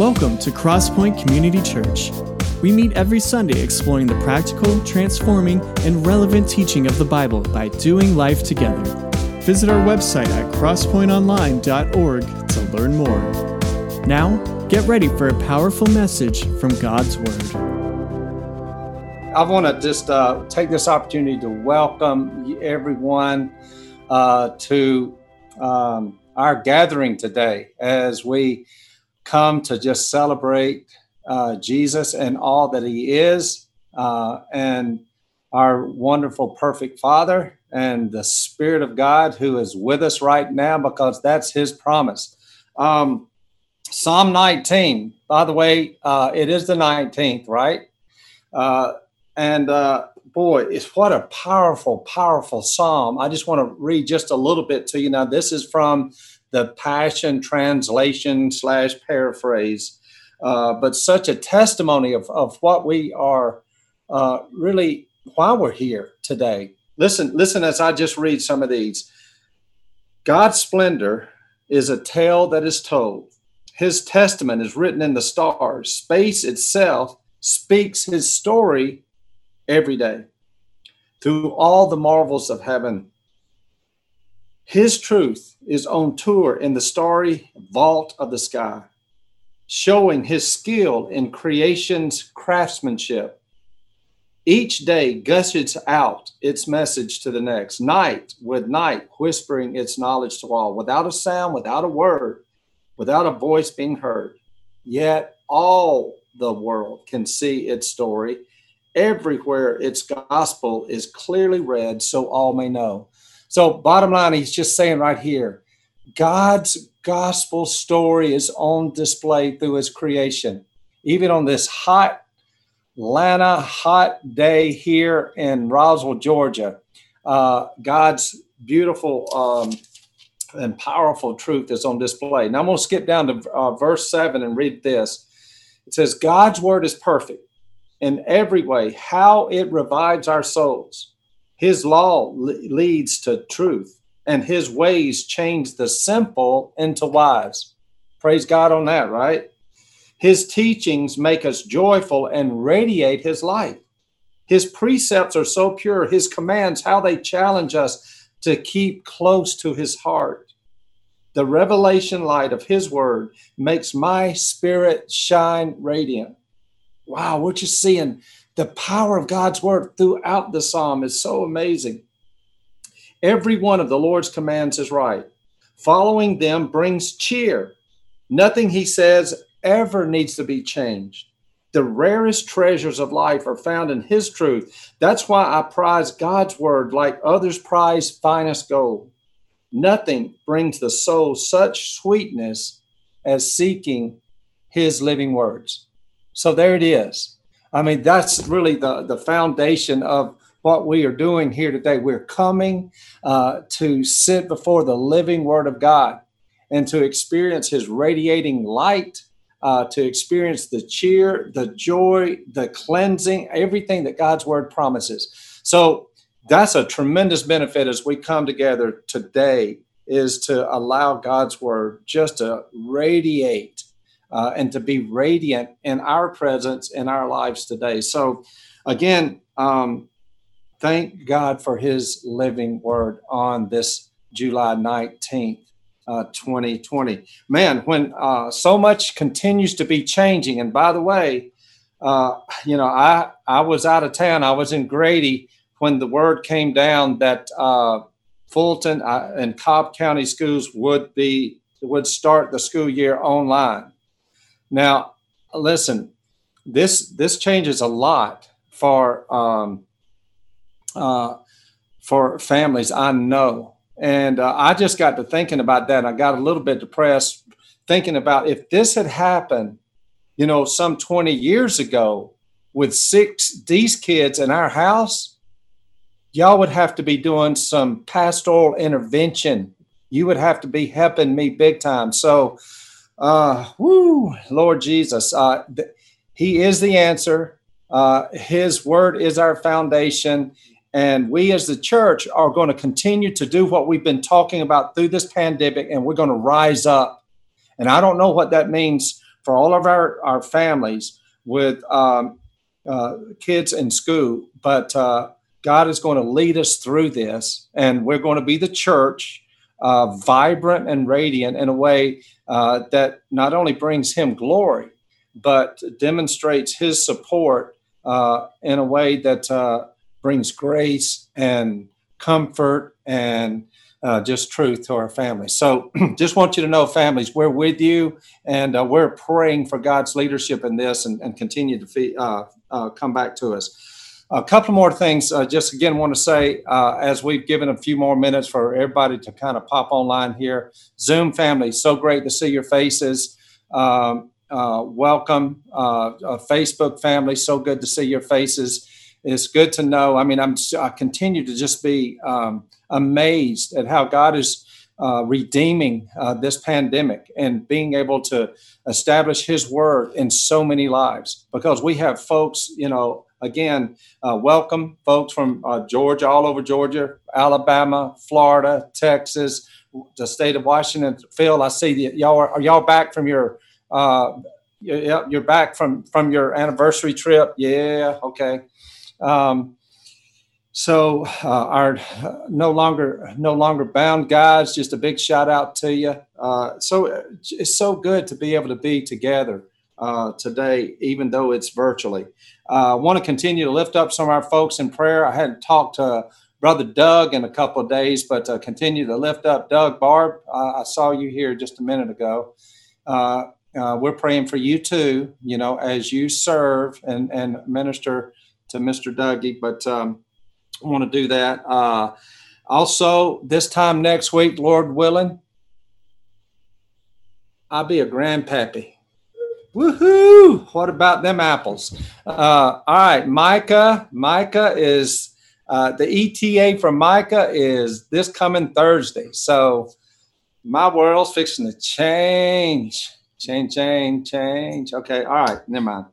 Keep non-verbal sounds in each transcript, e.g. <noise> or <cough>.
Welcome to Crosspoint Community Church. We meet every Sunday exploring the practical, transforming, and relevant teaching of the Bible by doing life together. Visit our website at crosspointeonline.org to learn more. Now, get ready for a powerful message from God's Word. I want to just uh, take this opportunity to welcome everyone uh, to um, our gathering today as we come to just celebrate uh, Jesus and all that He is, uh, and our wonderful, perfect Father, and the Spirit of God who is with us right now because that's His promise. Um, Psalm 19, by the way, uh, it is the 19th, right? Uh, and uh, boy, it's what a powerful, powerful psalm. I just want to read just a little bit to you now. This is from the Passion Translation slash paraphrase, uh, but such a testimony of, of what we are uh, really why we're here today. Listen, listen as I just read some of these. God's splendor is a tale that is told. His testament is written in the stars. Space itself speaks his story every day. Through all the marvels of heaven, his truth is on tour in the starry vault of the sky, showing his skill in creation's craftsmanship. Each day gushes out its message to the next, night with night, whispering its knowledge to all, without a sound, without a word, without a voice being heard. Yet all the world can see its story. Everywhere its gospel is clearly read, so all may know. So, bottom line, he's just saying right here God's gospel story is on display through his creation. Even on this hot Atlanta hot day here in Roswell, Georgia, uh, God's beautiful um, and powerful truth is on display. Now I'm going to skip down to uh, verse 7 and read this. It says, God's word is perfect in every way, how it revives our souls. His law leads to truth, and his ways change the simple into wise. Praise God on that, right? His teachings make us joyful and radiate his light. His precepts are so pure, his commands, how they challenge us to keep close to his heart. The revelation light of his word makes my spirit shine radiant. Wow, we're seeing the power of God's word throughout the psalm is so amazing. Every one of the Lord's commands is right. Following them brings cheer. Nothing he says ever needs to be changed. The rarest treasures of life are found in his truth. That's why I prize God's word like others prize finest gold. Nothing brings the soul such sweetness as seeking his living words. So there it is. I mean, that's really the, the foundation of what we are doing here today. We're coming uh, to sit before the living Word of God and to experience His radiating light, uh, to experience the cheer, the joy, the cleansing, everything that God's Word promises. So that's a tremendous benefit as we come together today is to allow God's Word just to radiate uh, and to be radiant in our presence in our lives today. So, again, um, thank God for His living word on this July 19th. Uh, 2020 man when uh, so much continues to be changing and by the way uh, you know i i was out of town i was in grady when the word came down that uh, fulton uh, and cobb county schools would be would start the school year online now, listen, this this changes a lot for um, uh, for families. I know, and uh, I just got to thinking about that. I got a little bit depressed thinking about if this had happened, you know, some twenty years ago with six these kids in our house. Y'all would have to be doing some pastoral intervention. You would have to be helping me big time. So, uh, woo, Lord Jesus. Uh, th- he is the answer. Uh, his word is our foundation. And we as the church are going to continue to do what we've been talking about through this pandemic, and we're going to rise up. And I don't know what that means for all of our, our families with um, uh, kids in school, but uh, God is going to lead us through this, and we're going to be the church, uh, vibrant and radiant in a way uh, that not only brings Him glory, but demonstrates His support uh, in a way that uh, brings grace and comfort and uh, just truth to our families. So, <clears throat> just want you to know, families, we're with you and uh, we're praying for God's leadership in this and, and continue to uh come back to us. A couple more things. Uh, just again, want to say uh, as we've given a few more minutes for everybody to kind of pop online here. Zoom family, so great to see your faces. Um, welcome, Facebook family, so good to see your faces. It's good to know. I mean, I'm I continue to just be um, amazed at how God is uh, redeeming uh, this pandemic and being able to establish His word in so many lives. Because we have folks, you know, again, uh, welcome folks from uh, Georgia, all over Georgia, Alabama, Florida, Texas, the state of Washington. Phil, I see that y'all are, are y'all back from your. Uh, you're back from from your anniversary trip. Yeah, okay. Um, so uh, our uh, no longer no longer bound guys. Just a big shout out to you. Uh, so uh, it's so good to be able to be together uh, today, even though it's virtually. Uh, I want to continue to lift up some of our folks in prayer. I hadn't talked to Brother Doug in a couple of days, but continue to lift up Doug Barb. I saw you here just a minute ago. we're praying for you too. You know, as you serve and and minister to Mr. Dougie, but. Um, want to do that. Uh, also, this time next week, Lord willing, I'll be a grandpappy. Woohoo! What about them apples? Uh, all right, Micah. Micah is uh, the ETA for Micah is this coming Thursday. So my world's fixing to change. Change, change, change. Okay, all right, never mind.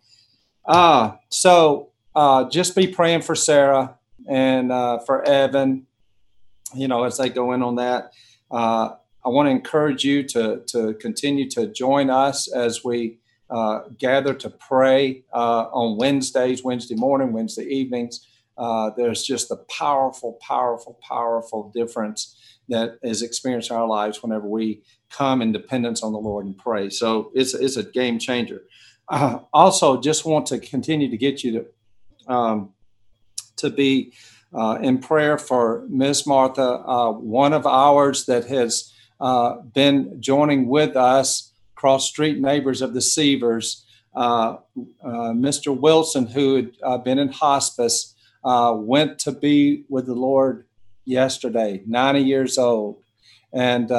Uh, so uh, just be praying for Sarah and uh, for Evan, you know, as they go in on that. Uh, I want to encourage you to, to continue to join us as we uh, gather to pray uh, on Wednesdays, Wednesday morning, Wednesday evenings. Uh, there's just a powerful, powerful, powerful difference that is experienced in our lives whenever we come in dependence on the Lord and pray. So it's, it's a game changer. Uh, also, just want to continue to get you to um, to be uh, in prayer for Miss Martha, one of ours that has been joining with us, cross street neighbors of the Seavers. Uh, uh, Mr. Wilson, who had uh, been in hospice, went to be with the Lord yesterday, 90 years old. And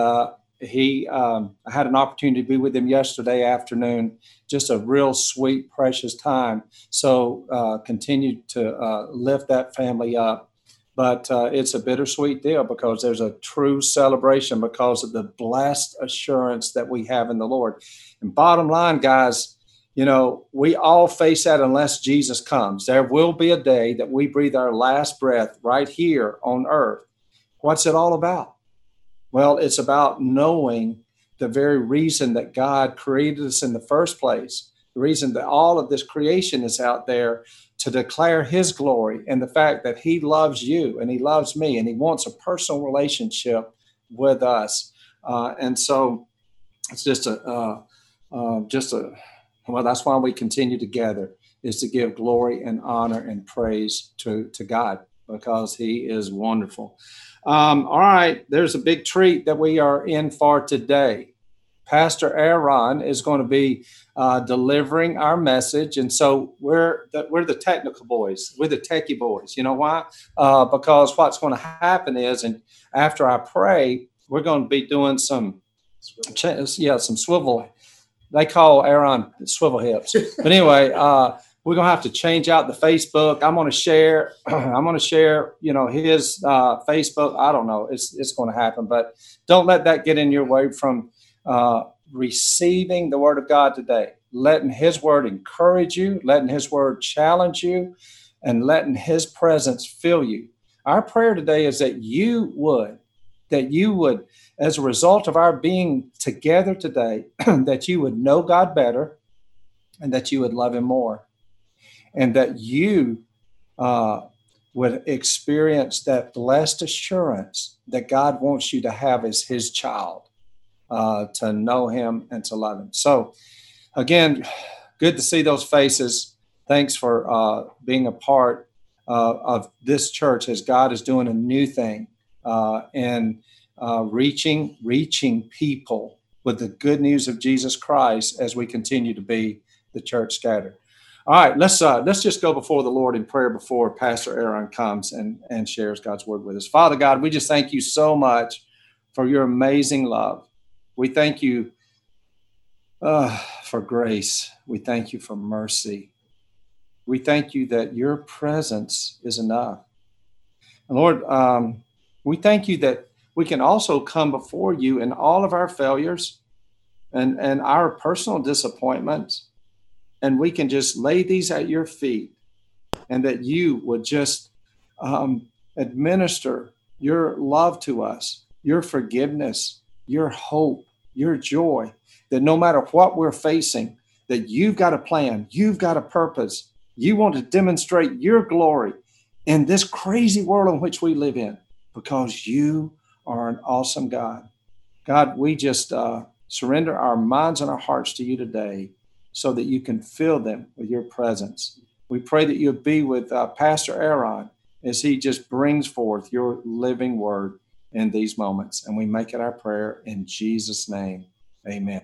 he um, I had an opportunity to be with him yesterday afternoon. Just a real sweet, precious time. So uh, continue to uh, lift that family up. But uh, it's a bittersweet deal because there's a true celebration because of the blessed assurance that we have in the Lord. And bottom line, guys, you know, we all face that unless Jesus comes. There will be a day that we breathe our last breath right here on earth. What's it all about? Well, it's about knowing the very reason that God created us in the first place, the reason that all of this creation is out there to declare His glory and the fact that He loves you and He loves me and He wants a personal relationship with us. Uh, and so it's just a, uh, uh, just a, well, that's why we continue together is to give glory and honor and praise to, to God because He is wonderful. Um, all right, there's a big treat that we are in for today. Pastor Aaron is going to be uh, delivering our message, and so we're the, we're the technical boys, we're the techie boys. You know why? Uh, because what's going to happen is, and after I pray, we're going to be doing some, yeah, some swivel. They call Aaron swivel hips, but anyway. Uh, we're gonna have to change out the Facebook. I'm gonna share. <clears throat> I'm gonna share. You know his uh, Facebook. I don't know. It's it's going to happen, but don't let that get in your way from uh, receiving the Word of God today. Letting His Word encourage you. Letting His Word challenge you, and letting His presence fill you. Our prayer today is that you would, that you would, as a result of our being together today, <clears throat> that you would know God better and that you would love him more, and that you uh, would experience that blessed assurance that God wants you to have as his child, uh, to know him and to love him. So, again, good to see those faces. Thanks for uh, being a part uh, of this church as God is doing a new thing uh, and uh, reaching reaching people with the good news of Jesus Christ as we continue to be the church scattered. All right, let's uh, let's just go before the Lord in prayer before Pastor Aaron comes and and shares God's word with us. Father God, we just thank you so much for your amazing love. We thank you uh, for grace. We thank you for mercy. We thank you that your presence is enough. And Lord, um, we thank you that we can also come before you in all of our failures and, and our personal disappointments, and we can just lay these at your feet, and that you would just um, administer your love to us, your forgiveness, your hope, your joy, that no matter what we're facing, that you've got a plan, you've got a purpose, you want to demonstrate your glory in this crazy world in which we live in because you are an awesome God. God, we just uh, surrender our minds and our hearts to you today so that you can fill them with your presence. We pray that you'll be with uh, Pastor Aaron as he just brings forth your living word in these moments. And we make it our prayer in Jesus' name. Amen.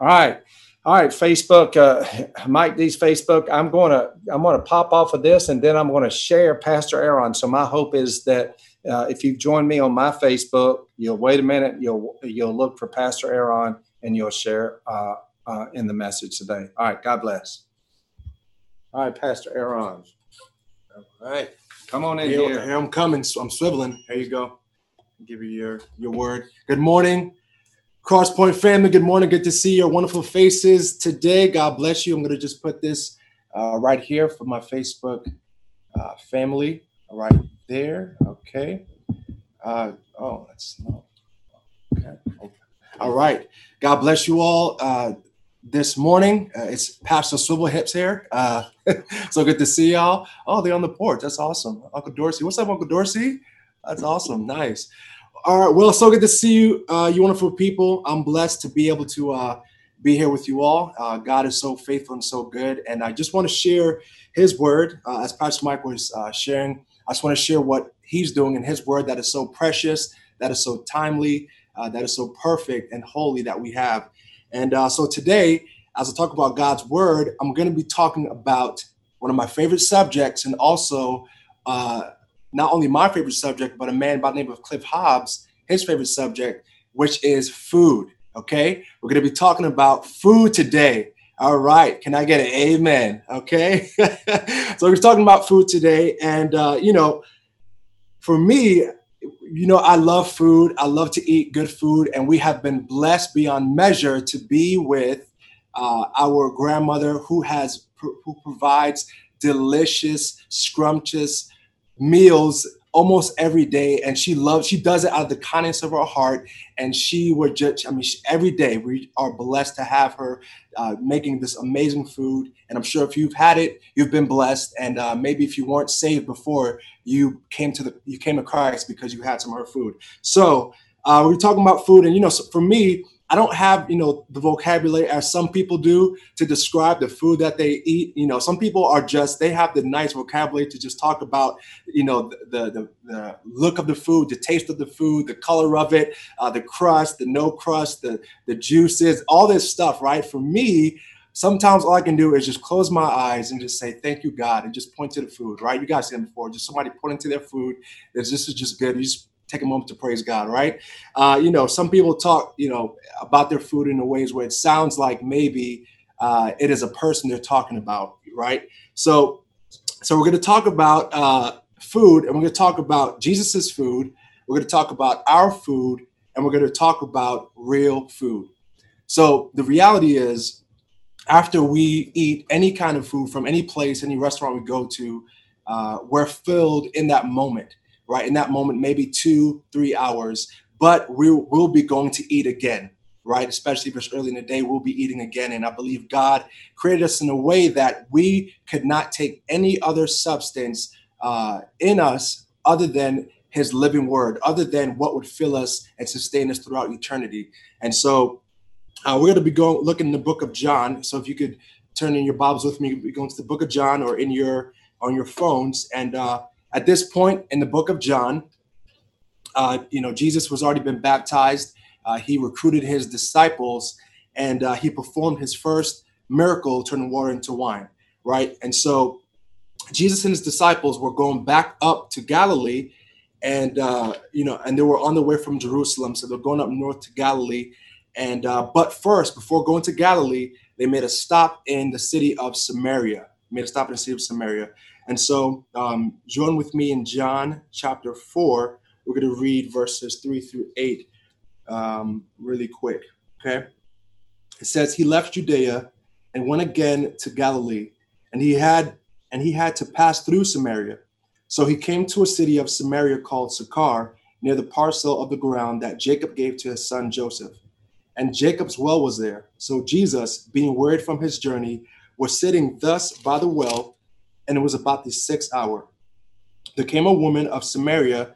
All right. All right, Facebook, uh, Mike D's Facebook. I'm going to I'm going to pop off of this, and then I'm going to share Pastor Aaron. So my hope is that uh, if you've joined me on my Facebook, you'll wait a minute, you'll you'll look for Pastor Aaron, and you'll share uh, uh, in the message today. All right, God bless. All right, Pastor Aaron. All right, come on in here. Here, here I'm coming. I'm swiveling. Here you go. Give you your your word. Good morning. Crosspoint family, good morning. Good to see your wonderful faces today. God bless you. I'm going to just put this uh, right here for my Facebook uh, family, right there. Okay. Uh, oh, that's no. Okay. All right. God bless you all. Uh, this morning, uh, it's Pastor Swivel Hips here. Uh, <laughs> so good to see y'all. Oh, they're on the porch. That's awesome. Uncle Dorsey. What's up, Uncle Dorsey? That's awesome. Nice. All right. Well, so good to see you, uh, you wonderful people. I'm blessed to be able to uh, be here with you all. Uh, God is so faithful and so good. And I just want to share his word. Uh, as Pastor Mike was uh, sharing, I just want to share what he's doing in his word that is so precious, that is so timely, uh, that is so perfect and holy that we have. And so today, as I talk about God's word, I'm going to be talking about one of my favorite subjects and also not only my favorite subject, but a man by the name of Cliff Hobbs, his favorite subject, which is food. Okay. We're going to be talking about food today. All right. Can I get an amen? Okay. <laughs> so we're talking about food today. And, uh, you know, for me, you know, I love food. I love to eat good food. And we have been blessed beyond measure to be with uh, our grandmother who has, who provides delicious, scrumptious, meals almost every day and she loves she does it out of the kindness of her heart and she would just i mean she, every day we are blessed to have her uh, making this amazing food and i'm sure if you've had it you've been blessed and uh, maybe if you weren't saved before you came to the you came to christ because you had some of her food. So uh, we we're talking about food and you know so for me I don't have, you know, the vocabulary as some people do to describe the food that they eat. You know, some people are just they have the nice vocabulary to just talk about, you know, the the, the look of the food, the taste of the food, the color of it, uh, the crust, the no crust, the the juices, all this stuff. Right? For me, sometimes all I can do is just close my eyes and just say, Thank you, God, and just point to the food, right? You guys seen before, just somebody pointing to their food. This, this is just good. You just take a moment to praise God, right? Uh, you know, some people talk, you know, about their food in the ways where it sounds like maybe uh, it is a person they're talking about, right? So, so we're going to talk about uh, food, and we're going to talk about Jesus's food. We're going to talk about our food, and we're going to talk about real food. So the reality is, after we eat any kind of food from any place, any restaurant we go to, uh, we're filled in that moment right? In that moment, maybe two, three hours, but we will be going to eat again, right? Especially if it's early in the day, we'll be eating again. And I believe God created us in a way that we could not take any other substance uh, in us other than his living word, other than what would fill us and sustain us throughout eternity. And so uh, we're going to be going looking in the book of John. So if you could turn in your Bibles with me, we go into the book of John or in your on your phones. And uh, at this point in the book of John, uh, you know, Jesus was already been baptized. Uh, he recruited his disciples, and uh, he performed his first miracle, turning water into wine. Right, and so Jesus and his disciples were going back up to Galilee, and uh, you know, and they were on the way from Jerusalem, so they're going up north to Galilee. And uh, but first, before going to Galilee, they made a stop in the city of Samaria. Made a stop in the city of Samaria. And so, um, join with me in John chapter four. We're going to read verses three through eight um, really quick. Okay. It says he left Judea and went again to Galilee, and he had and he had to pass through Samaria. So he came to a city of Samaria called Sychar, near the parcel of the ground that Jacob gave to his son Joseph and Jacob's well was there. So Jesus, being wearied from his journey, was sitting thus by the well, and it was about the sixth hour. There came a woman of Samaria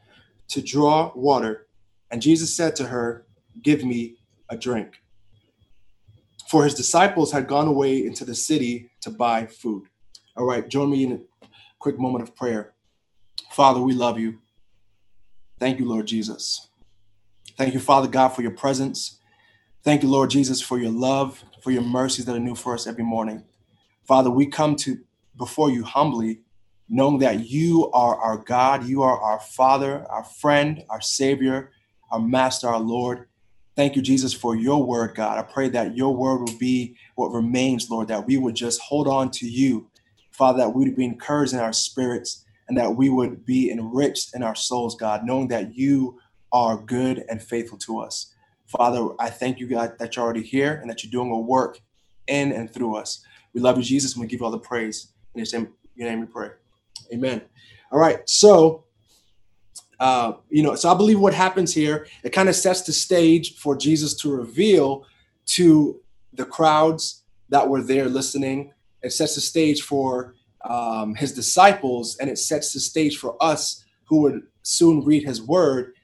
to draw water, and Jesus said to her, Give me a drink. For his disciples had gone away into the city to buy food. All right, join me in a quick moment of prayer. Father, we love you. Thank you, Lord Jesus. Thank you, Father God, for your presence. Thank you, Lord Jesus, for your love, for your mercies that are new for us every morning. Father, we come to before you humbly, knowing that you are our God, you are our Father, our friend, our Savior, our Master, our Lord. Thank you, Jesus, for your word, God. I pray that your word will be what remains, Lord, that we would just hold on to you, Father, that we would be encouraged in our spirits and that we would be enriched in our souls, God, knowing that you are good and faithful to us. Father, I thank you, God, that you're already here and that you're doing a work in and through us. We love you, Jesus, and we give you all the praise. In your name, your name we pray. Amen. All right. So, uh, you know, so I believe what happens here, it kind of sets the stage for Jesus to reveal to the crowds that were there listening. It sets the stage for um, his disciples, and it sets the stage for us who would soon read his word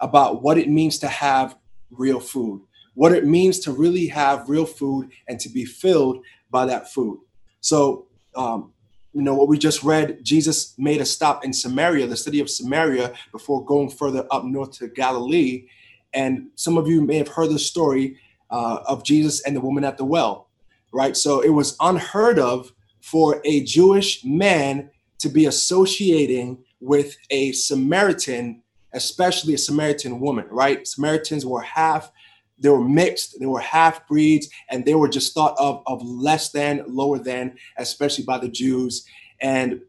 about what it means to have real food, what it means to really have real food and to be filled by that food. So, um, you know, what we just read, Jesus made a stop in Samaria, the city of Samaria, before going further up north to Galilee. And some of you may have heard the story uh, of Jesus and the woman at the well, right? So it was unheard of for a Jewish man to be associating with a Samaritan especially a Samaritan woman, right? Samaritans were half, they were mixed, they were half breeds, and they were just thought of, of less than, lower than, especially by the Jews. And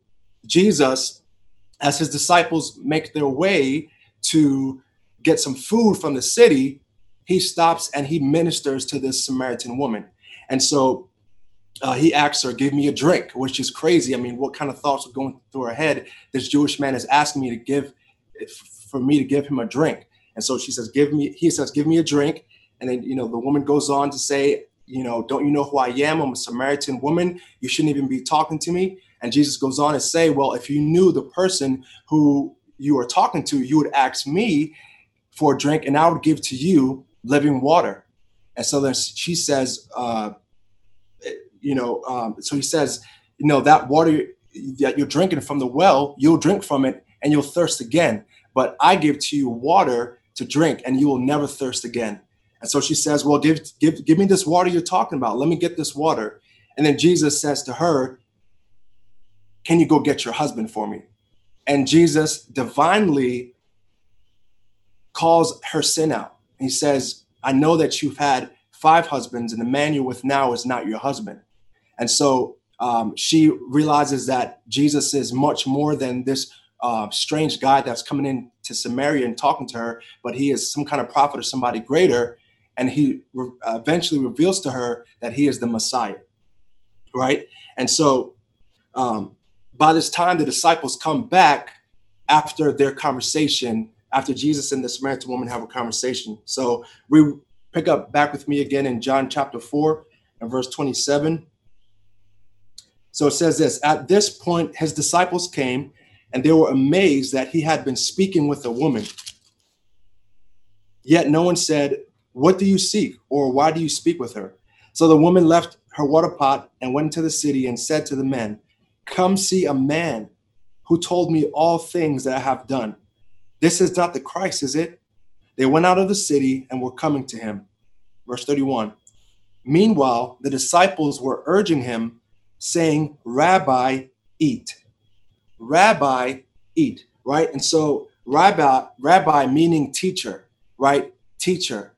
Jesus, as his disciples make their way to get some food from the city, he stops and he ministers to this Samaritan woman. And so uh, he asks her, Give me a drink, which is crazy. I mean, what kind of thoughts are going through her head? This Jewish man is asking me to give for me to give him a drink. And so she says, give me, he says, give me a drink. And then, you know, the woman goes on to say, you know, don't you know who I am? I'm a Samaritan woman. You shouldn't even be talking to me. And Jesus goes on to say, well, if you knew the person who you are talking to, you would ask me for a drink and I would give to you living water. And so then she says, uh, you know, um, so he says, you know, that water that you're drinking from the well, you'll drink from it and you'll thirst again but I give to you water to drink and you will never thirst again. And so she says, Well, give, give, give me this water you're talking about. Let me get this water. And then Jesus says to her, Can you go get your husband for me? And Jesus divinely calls her sin out. He says, I know that you've had five husbands, and the man you're with now is not your husband. And so um, she realizes that Jesus is much more than this uh, strange guy that's coming in to Samaria and talking to her, but he is some kind of prophet or somebody greater. And he re- eventually reveals to her that he is the Messiah. Right. And so um, by this time, the disciples come back after their conversation, after Jesus and the Samaritan woman have a conversation. So we pick up back with me again in John chapter 4 and verse 27. So it says this At this point, his disciples came and they were amazed that he had been speaking with a woman. Yet no one said, What do you seek? or Why do you speak with her? So the woman left her water pot and went into the city and said to the men, Come see a man who told me all things that I have done. This is not the Christ, is it? They went out of the city and were coming to him. Verse 31. Meanwhile, the disciples were urging him, saying, Rabbi, eat. Rabbi, eat, right? And so, rabbi, rabbi meaning teacher, right? Teacher,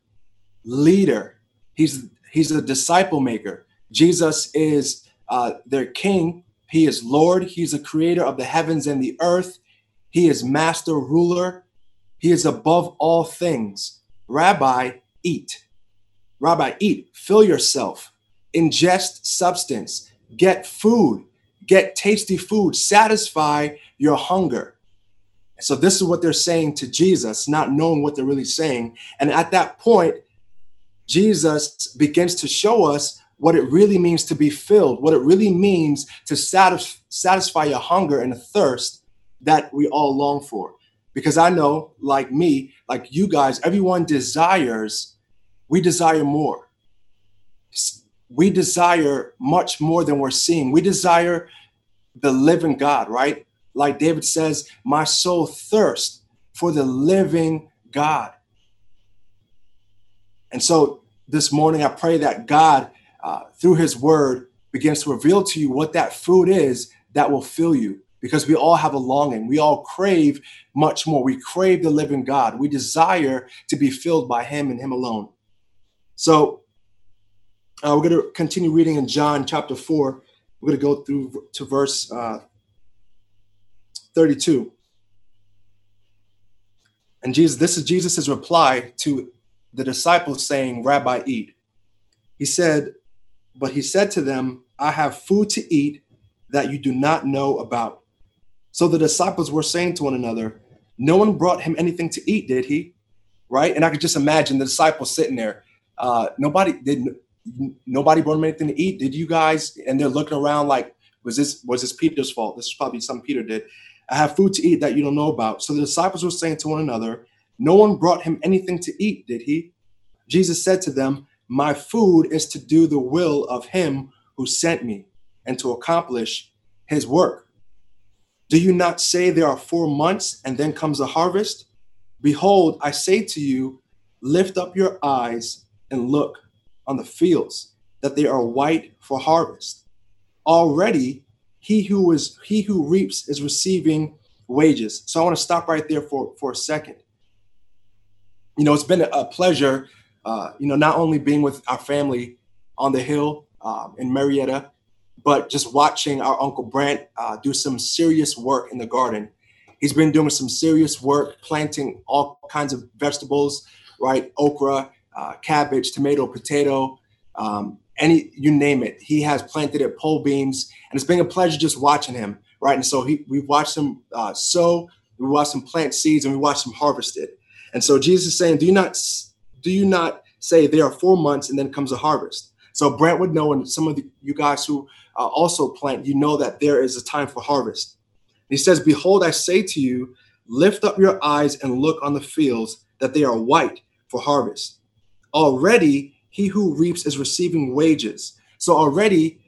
leader. He's he's a disciple maker. Jesus is uh, their king. He is Lord. He's the creator of the heavens and the earth. He is master ruler. He is above all things. Rabbi, eat. Rabbi, eat. Fill yourself. Ingest substance. Get food. Get tasty food. Satisfy your hunger. So, this is what they're saying to Jesus, not knowing what they're really saying. And at that point, Jesus begins to show us what it really means to be filled, what it really means to satis- satisfy a hunger and a thirst that we all long for. Because I know, like me, like you guys, everyone desires, we desire more. We desire much more than we're seeing. We desire the living God, right? Like David says, my soul thirsts for the living God. And so this morning, I pray that God, uh, through his word, begins to reveal to you what that food is that will fill you because we all have a longing. We all crave much more. We crave the living God. We desire to be filled by him and him alone. So uh, we're going to continue reading in John chapter 4. We're going to go through to verse uh, 32. And Jesus, this is Jesus' reply to the disciples saying, Rabbi, eat. He said, But he said to them, I have food to eat that you do not know about. So the disciples were saying to one another, No one brought him anything to eat, did he? Right? And I could just imagine the disciples sitting there. Uh, nobody did nobody brought him anything to eat. Did you guys? And they're looking around like, was this was this Peter's fault? This is probably something Peter did. I have food to eat that you don't know about. So the disciples were saying to one another, No one brought him anything to eat, did he? Jesus said to them, My food is to do the will of him who sent me and to accomplish his work. Do you not say there are four months and then comes the harvest? Behold, I say to you, lift up your eyes and look on the fields, that they are white for harvest. Already he who is he who reaps is receiving wages. So I want to stop right there for, for a second. You know, it's been a pleasure, uh, you know, not only being with our family on the hill um, in Marietta, but just watching our Uncle Brent uh, do some serious work in the garden. He's been doing some serious work, planting all kinds of vegetables, right? Okra, uh, cabbage, tomato, potato, um, any you name it. He has planted it, pole beans, and it's been a pleasure just watching him, right? And so he, we've watched him uh, sow, we watched him plant seeds, and we watched him harvest it. And so Jesus is saying, "Do you not do you not say there are four months and then comes a harvest?" So Brent would know, and some of the, you guys who uh, also plant, you know that there is a time for harvest. And he says, "Behold, I say to you, lift up your eyes and look on the fields, that they are white for harvest." Already, he who reaps is receiving wages. So already,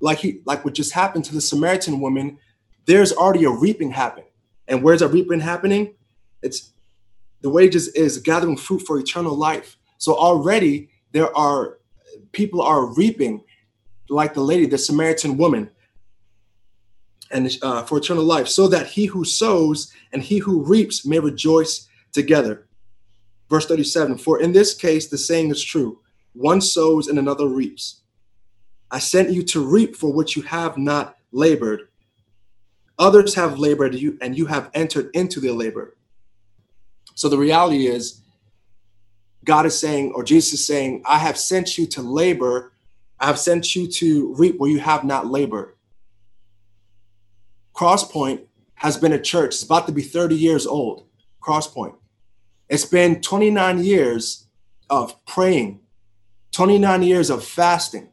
like he like what just happened to the Samaritan woman, there's already a reaping happening. And where's that reaping happening? It's the wages is gathering fruit for eternal life. So already there are people are reaping, like the lady, the Samaritan woman, and uh, for eternal life, so that he who sows and he who reaps may rejoice together. Verse 37 For in this case, the saying is true one sows and another reaps. I sent you to reap for which you have not labored. Others have labored, you, and you have entered into their labor. So the reality is, God is saying, or Jesus is saying, I have sent you to labor. I have sent you to reap where you have not labored. Crosspoint has been a church. It's about to be 30 years old. Crosspoint. It's been 29 years of praying, 29 years of fasting,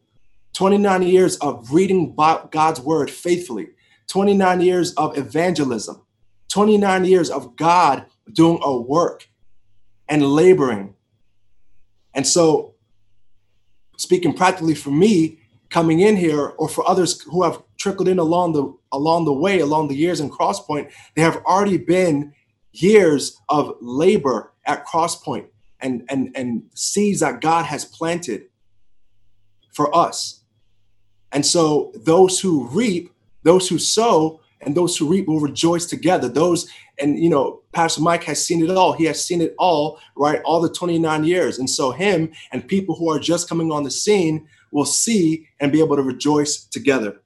29 years of reading God's word faithfully, 29 years of evangelism, 29 years of God doing a work and laboring. And so, speaking practically for me, coming in here, or for others who have trickled in along the along the way, along the years in Crosspoint, they have already been years of labor at Crosspoint and and and seeds that God has planted for us. And so those who reap, those who sow, and those who reap will rejoice together. Those, and you know, Pastor Mike has seen it all. He has seen it all, right? All the 29 years. And so him and people who are just coming on the scene will see and be able to rejoice together.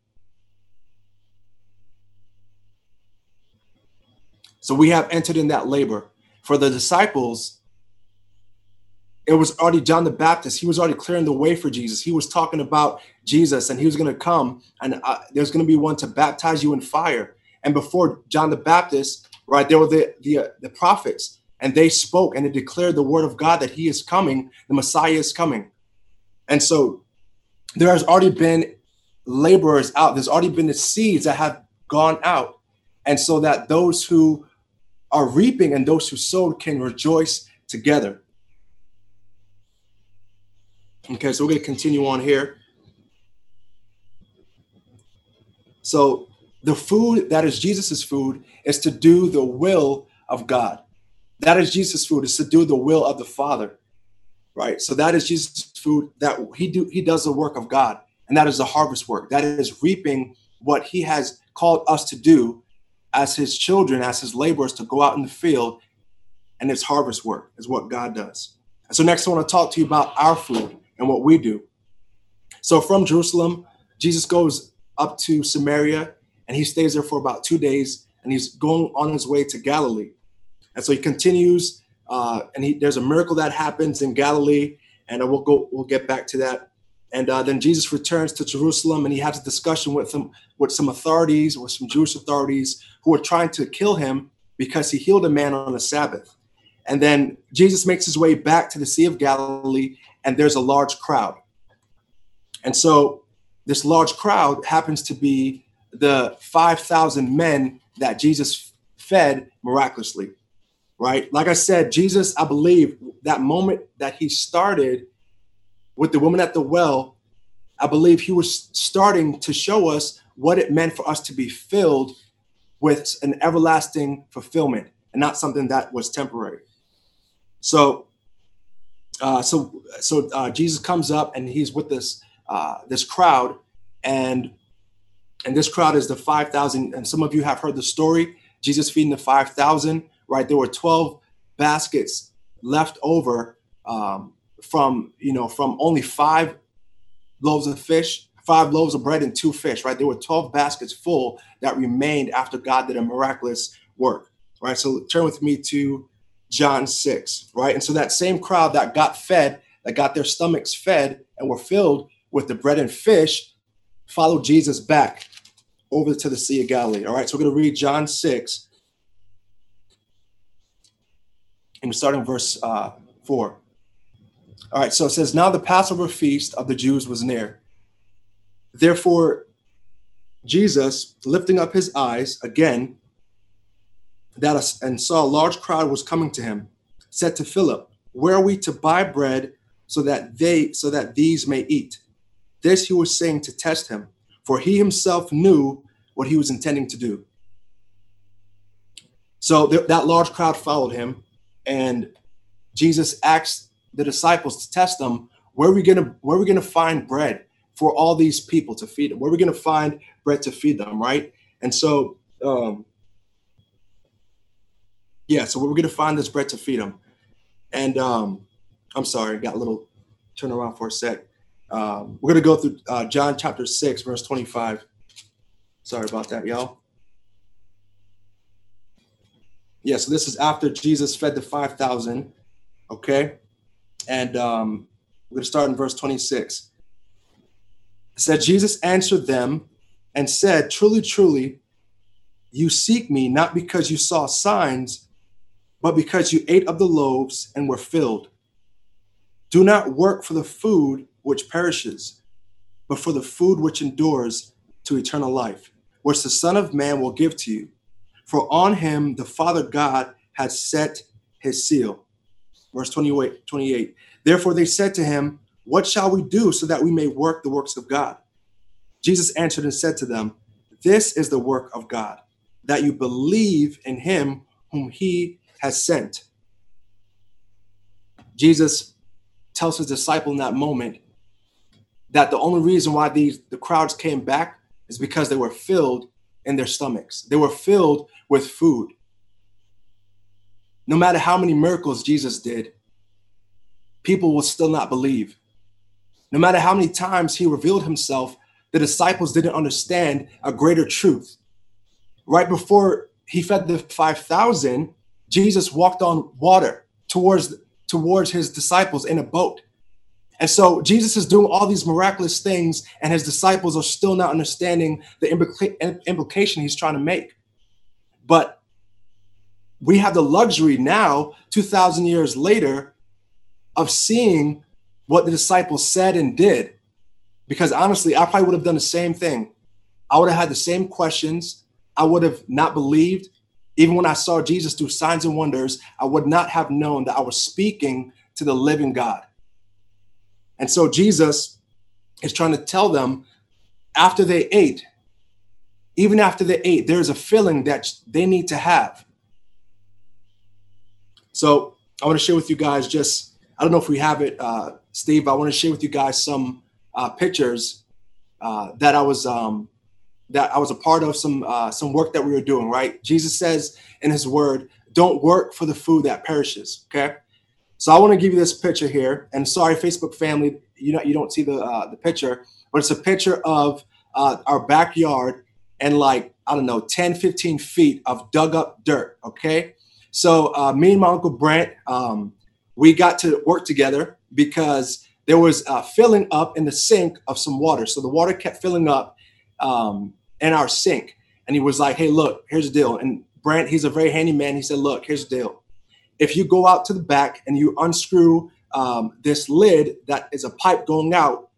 So we have entered in that labor. For the disciples, it was already John the Baptist. He was already clearing the way for Jesus. He was talking about Jesus and he was going to come and uh, there's going to be one to baptize you in fire. And before John the Baptist, right, there were the, the, uh, the prophets and they spoke and they declared the word of God that he is coming, the Messiah is coming. And so there has already been laborers out. There's already been the seeds that have gone out. And so that those who are reaping and those who sowed can rejoice together. Okay, so we're going to continue on here. So the food that is Jesus's food is to do the will of God. That is Jesus' food, is to do the will of the Father. Right? So that is Jesus' food that he do he does the work of God. And that is the harvest work. That is reaping what he has called us to do as his children, as his laborers, to go out in the field. And it's harvest work, is what God does. So next I want to talk to you about our food and what we do. So from Jerusalem, Jesus goes up to Samaria and he stays there for about two days and he's going on his way to Galilee. And so he continues uh, and he, there's a miracle that happens in Galilee and we'll go we'll get back to that. And uh, then Jesus returns to Jerusalem and he has a discussion with some with some authorities, with some Jewish authorities who are trying to kill him because he healed a man on the Sabbath. And then Jesus makes his way back to the Sea of Galilee and there's a large crowd. And so this large crowd happens to be the 5,000 men that Jesus fed miraculously, right? Like I said, Jesus, I believe that moment that he started with the woman at the well, I believe he was starting to show us what it meant for us to be filled with an everlasting fulfillment and not something that was temporary. So uh, so so uh, Jesus comes up and he's with this uh, this crowd, and and this crowd is the five thousand. And some of you have heard the story. Jesus feeding the five thousand. Right, there were twelve baskets left over um, from you know from only five loaves of fish, five loaves of bread, and two fish. Right, there were twelve baskets full that remained after God did a miraculous work. Right, so turn with me to John 6, right? And so that same crowd that got fed, that got their stomachs fed and were filled with the bread and fish, followed Jesus back over to the Sea of Galilee. All right, so we're going to read John 6 and we're starting verse uh, 4. All right, so it says, Now the Passover feast of the Jews was near. Therefore, Jesus, lifting up his eyes again, that and saw a large crowd was coming to him, said to Philip, Where are we to buy bread so that they so that these may eat? This he was saying to test him, for he himself knew what he was intending to do. So th- that large crowd followed him, and Jesus asked the disciples to test them, where are we gonna where are we gonna find bread for all these people to feed them? Where are we gonna find bread to feed them, right? And so um, yeah, so we're going to find this bread to feed them. And um, I'm sorry, got a little turn around for a sec. Um, we're going to go through uh, John chapter 6, verse 25. Sorry about that, y'all. Yeah, so this is after Jesus fed the 5,000. Okay. And um, we're going to start in verse 26. It said, Jesus answered them and said, Truly, truly, you seek me not because you saw signs, but because you ate of the loaves and were filled. Do not work for the food which perishes, but for the food which endures to eternal life, which the Son of Man will give to you. For on him the Father God has set his seal. Verse 28, 28. Therefore they said to him, What shall we do so that we may work the works of God? Jesus answered and said to them, This is the work of God, that you believe in him whom he has sent. Jesus tells his disciple in that moment that the only reason why these the crowds came back is because they were filled in their stomachs. They were filled with food. No matter how many miracles Jesus did, people will still not believe. No matter how many times he revealed himself, the disciples didn't understand a greater truth. Right before he fed the 5,000, Jesus walked on water towards, towards his disciples in a boat. And so Jesus is doing all these miraculous things, and his disciples are still not understanding the implica- implication he's trying to make. But we have the luxury now, 2,000 years later, of seeing what the disciples said and did. Because honestly, I probably would have done the same thing. I would have had the same questions. I would have not believed. Even when I saw Jesus do signs and wonders, I would not have known that I was speaking to the living God. And so Jesus is trying to tell them after they ate, even after they ate, there's a feeling that they need to have. So I want to share with you guys just, I don't know if we have it, uh, Steve, I want to share with you guys some uh, pictures uh, that I was um, that I was a part of some uh, some work that we were doing. Right? Jesus says in His Word, "Don't work for the food that perishes." Okay. So I want to give you this picture here, and sorry, Facebook family, you know you don't see the uh, the picture, but it's a picture of uh, our backyard and like I don't know 10, 15 feet of dug up dirt. Okay. So uh, me and my uncle Brent, um, we got to work together because there was uh, filling up in the sink of some water. So the water kept filling up um, in our sink. And he was like, hey, look, here's the deal. And Brent, he's a very handy man. He said, look, here's the deal. If you go out to the back and you unscrew um, this lid that is a pipe going out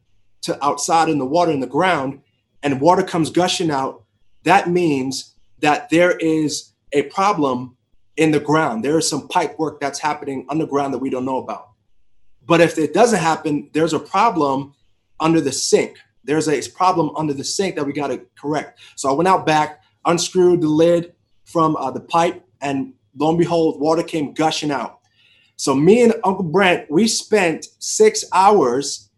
to outside in the water in the ground, and water comes gushing out, that means that there is a problem in the ground. There is some pipe work that's happening underground that we don't know about. But if it doesn't happen, there's a problem under the sink. There's a problem under the sink that we got to correct. So I went out back, unscrewed the lid from uh, the pipe, and lo and behold, water came gushing out. So me and Uncle Brent, we spent six hours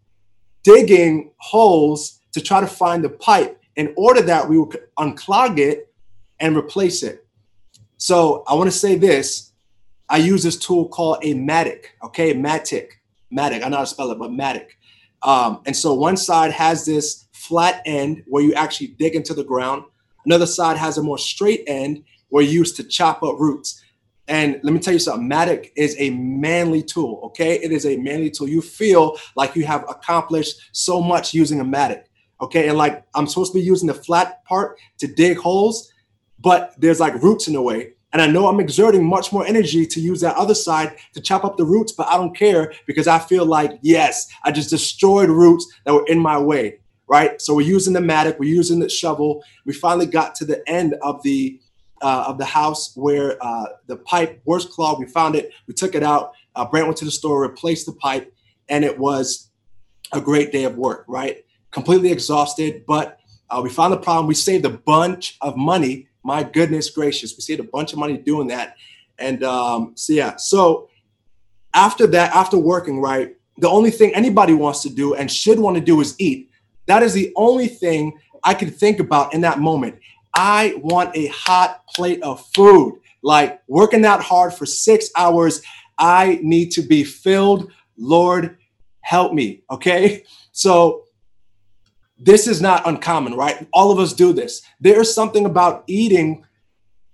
digging holes to try to find the pipe in order that we would unclog it and replace it. So I want to say this. I use this tool called a mattock, okay, mattock. mattock. I know how to spell it, but mattock. Um, and so one side has this flat end where you actually dig into the ground. Another side has a more straight end where you use to chop up roots. And let me tell you something, Mattock is a manly tool, okay? It is a manly tool. You feel like you have accomplished so much using a mattock, okay? And like I'm supposed to be using the flat part to dig holes, but there's like roots in the way. And I know I'm exerting much more energy to use that other side to chop up the roots, but I don't care because I feel like, yes, I just destroyed roots that were in my way, right? So we're using the mattock, we're using the shovel. We finally got to the end of the uh, of the house where uh, the pipe was clogged. We found it, we took it out. Uh, went to the store, replaced the pipe, and it was a great day of work, right? Completely exhausted, but uh, we found the problem. We saved a bunch of money my goodness gracious, we saved a bunch of money doing that. And um, so, yeah. So after that, after working, right, the only thing anybody wants to do and should want to do is eat. That is the only thing I can think about in that moment. I want a hot plate of food. Like working that hard for six hours, I need to be filled. Lord, help me. Okay. So this is not uncommon, right? All of us do this. There's something about eating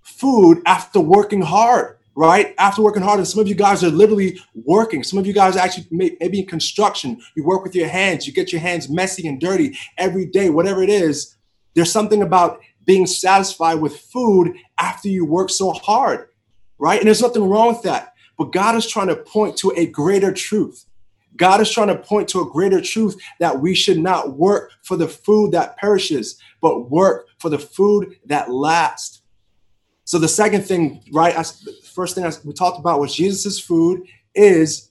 food after working hard, right? After working hard, and some of you guys are literally working. Some of you guys actually may, maybe in construction, you work with your hands, you get your hands messy and dirty every day, whatever it is. There's something about being satisfied with food after you work so hard, right? And there's nothing wrong with that. But God is trying to point to a greater truth God is trying to point to a greater truth that we should not work for the food that perishes, but work for the food that lasts. So the second thing, right? the first thing we talked about was Jesus's food is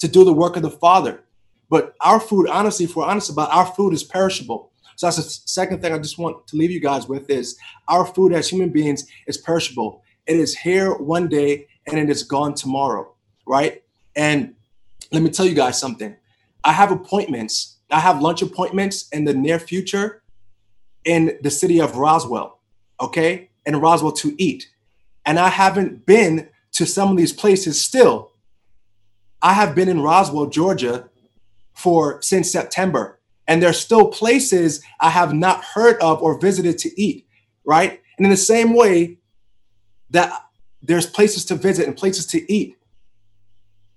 to do the work of the Father. But our food, honestly, if we're honest about our food is perishable. So that's the second thing I just want to leave you guys with is our food as human beings is perishable. It is here one day and it is gone tomorrow, right? And let me tell you guys something. I have appointments. I have lunch appointments in the near future in the city of Roswell, okay? In Roswell to eat. And I haven't been to some of these places still. I have been in Roswell, Georgia for since September. And there's still places I have not heard of or visited to eat, right? And in the same way that there's places to visit and places to eat,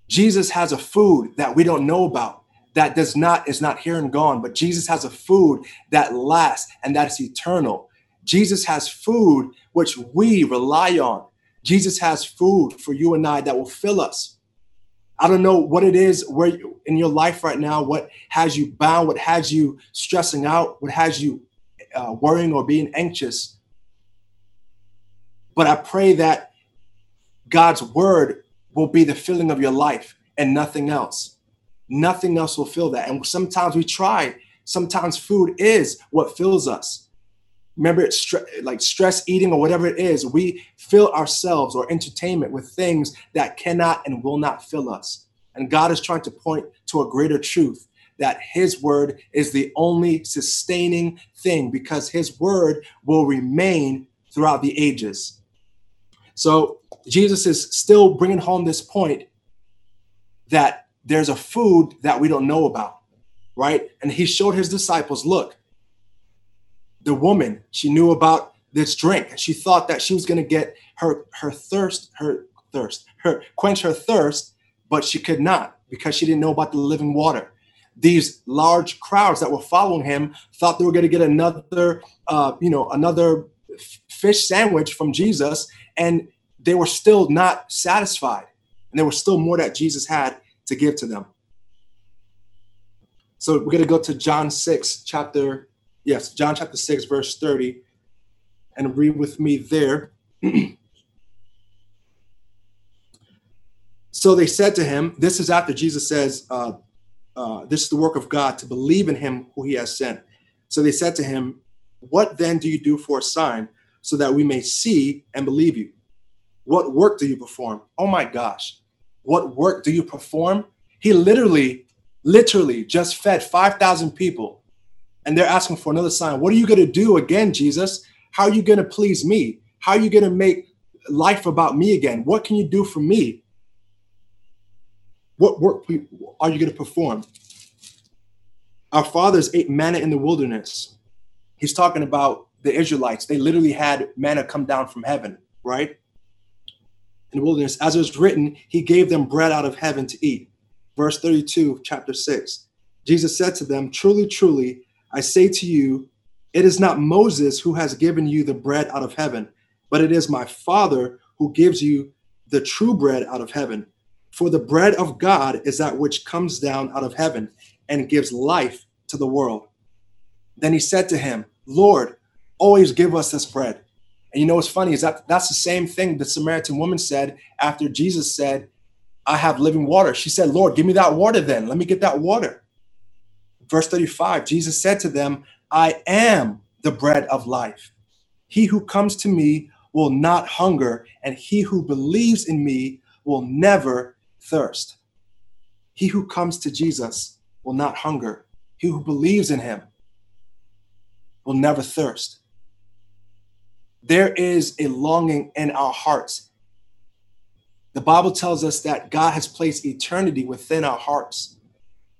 Jesus has a food that we don't know about that does not is not here and gone, but Jesus has a food that lasts and that is eternal. Jesus has food which we rely on. Jesus has food for you and I that will fill us. I don't know what it is where you, in your life right now, what has you bound, what has you stressing out, what has you uh, worrying or being anxious. But I pray that God's word will be the filling of your life and nothing else. Nothing else will fill that. And sometimes we try, sometimes food is what fills us. Remember, it's stre- like stress eating or whatever it is, we fill ourselves or entertainment with things that cannot and will not fill us. And God is trying to point to a greater truth that His word is the only sustaining thing because His word will remain throughout the ages. So Jesus is still bringing home this point that there's a food that we don't know about, right? And he showed his disciples, look, the woman, she knew about this drink. And she thought that she was going to get her her thirst, her thirst, her quench her thirst, but she could not because she didn't know about the living water. These large crowds that were following him thought they were going to get another, uh, you know, another fish sandwich from Jesus, and they were still not satisfied. And there was still more that Jesus had to give to them. So we're going to go to John 6, chapter, yes, John chapter 6, verse 30, and read with me there. <clears throat> so they said to him, This is after Jesus says, uh, uh, This is the work of God to believe in him who he has sent. So they said to him, What then do you do for a sign so that we may see and believe you? What work do you perform? Oh my gosh. What work do you perform? He literally, literally just fed 5,000 people. And they're asking for another sign. What are you going to do again, Jesus? How are you going to please me? How are you going to make life about me again? What can you do for me? What work are you going to perform? Our fathers ate manna in the wilderness. He's talking about the Israelites. They literally had manna come down from heaven, right? in the wilderness. As it was written, he gave them bread out of heaven to eat. Verse 32, chapter 6. Jesus said to them, Truly, truly, I say to you, it is not Moses who has given you the bread out of heaven, but it is my Father who gives you the true bread out of heaven. For the bread of God is that which comes down out of heaven and gives life to the world. Then he said to him, Lord, always give us this bread. And you know what's funny is that that's the same thing the Samaritan woman said after Jesus said, I have living water. She said, Lord, give me that water then. Let me get that water. Verse 35 Jesus said to them, I am the bread of life. He who comes to me will not hunger, and he who believes in me will never thirst. He who comes to Jesus will not hunger. He who believes in him will never thirst there is a longing in our hearts. The Bible tells us that God has placed eternity within our hearts.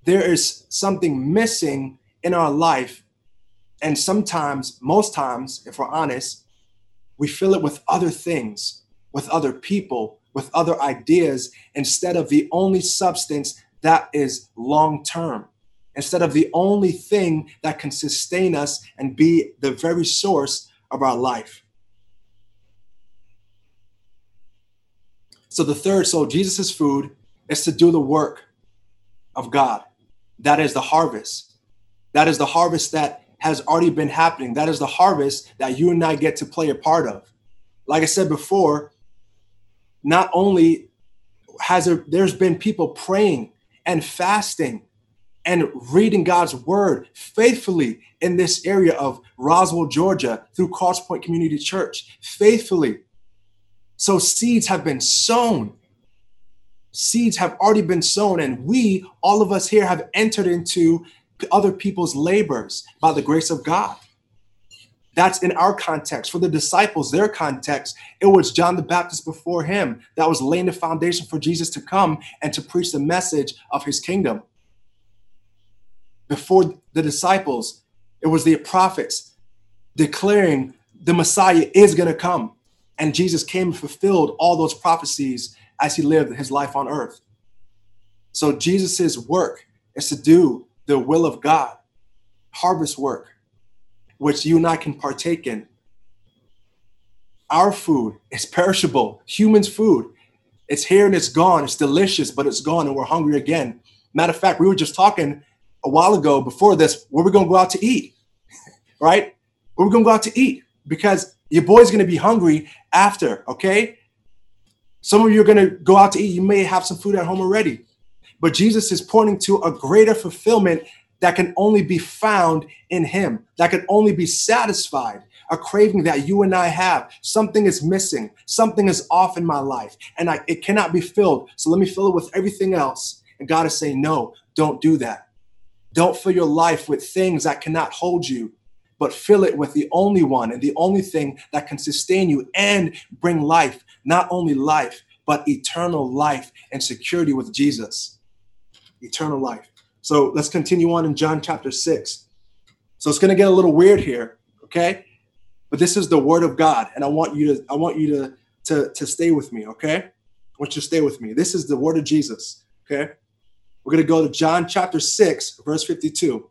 There is something missing in our life. And sometimes, most times, if we're honest, we fill it with other things, with other people, with other ideas, instead of the only substance that is long term, instead of the only thing that can sustain us and be the very source of our life. So the third, so Jesus's food is to do the work. of God. That is the harvest. That is the harvest that has already been happening. That is the harvest that you and I get to play a part of. Like I said before, not only has there there's been people praying and fasting and reading God's word faithfully in this area of Roswell, Georgia, through Crosspointe Community Church, faithfully. So seeds have been sown. Seeds have already been sown, and we, all of us here, have entered into other people's labors by the grace of God. That's in our context. For the disciples, their context, it was John the Baptist before him that was laying the foundation for Jesus to come and to preach the message of his kingdom. Before the disciples, it was the prophets declaring the Messiah is going to come. And Jesus came and fulfilled all those prophecies as he lived his life on earth. So Jesus's work is to do the will of God, harvest work, which you and I can partake in. Our food is perishable, humans' food. It's here and it's gone. It's delicious, but it's gone, and we're hungry again. Matter of fact, we were just talking a while ago before this where we're going to go out to eat, <laughs> right? Where we're going to go out to eat because your boy's to be hungry after, okay? Some of you are to go out to eat. You may have some food at home already. But Jesus is pointing to a greater fulfillment that can only be found in Him, that can only be satisfied. A craving that you and I have. Something is missing. Something is off in my life, and I, it cannot be filled. So let me fill it with everything else. And God is saying, No, don't do that. Don't fill your life with things that cannot hold you, but fill it with the only one and the only thing that can sustain you and bring life, not only life, but eternal life and security with Jesus eternal life. So let's continue on in John chapter 6. So it's going to get a little weird here, okay? But this is the word of God and I want you to I want you to to to stay with me, okay? I want you to stay with me. This is the word of Jesus, okay? We're going to go to John chapter 6, verse 52.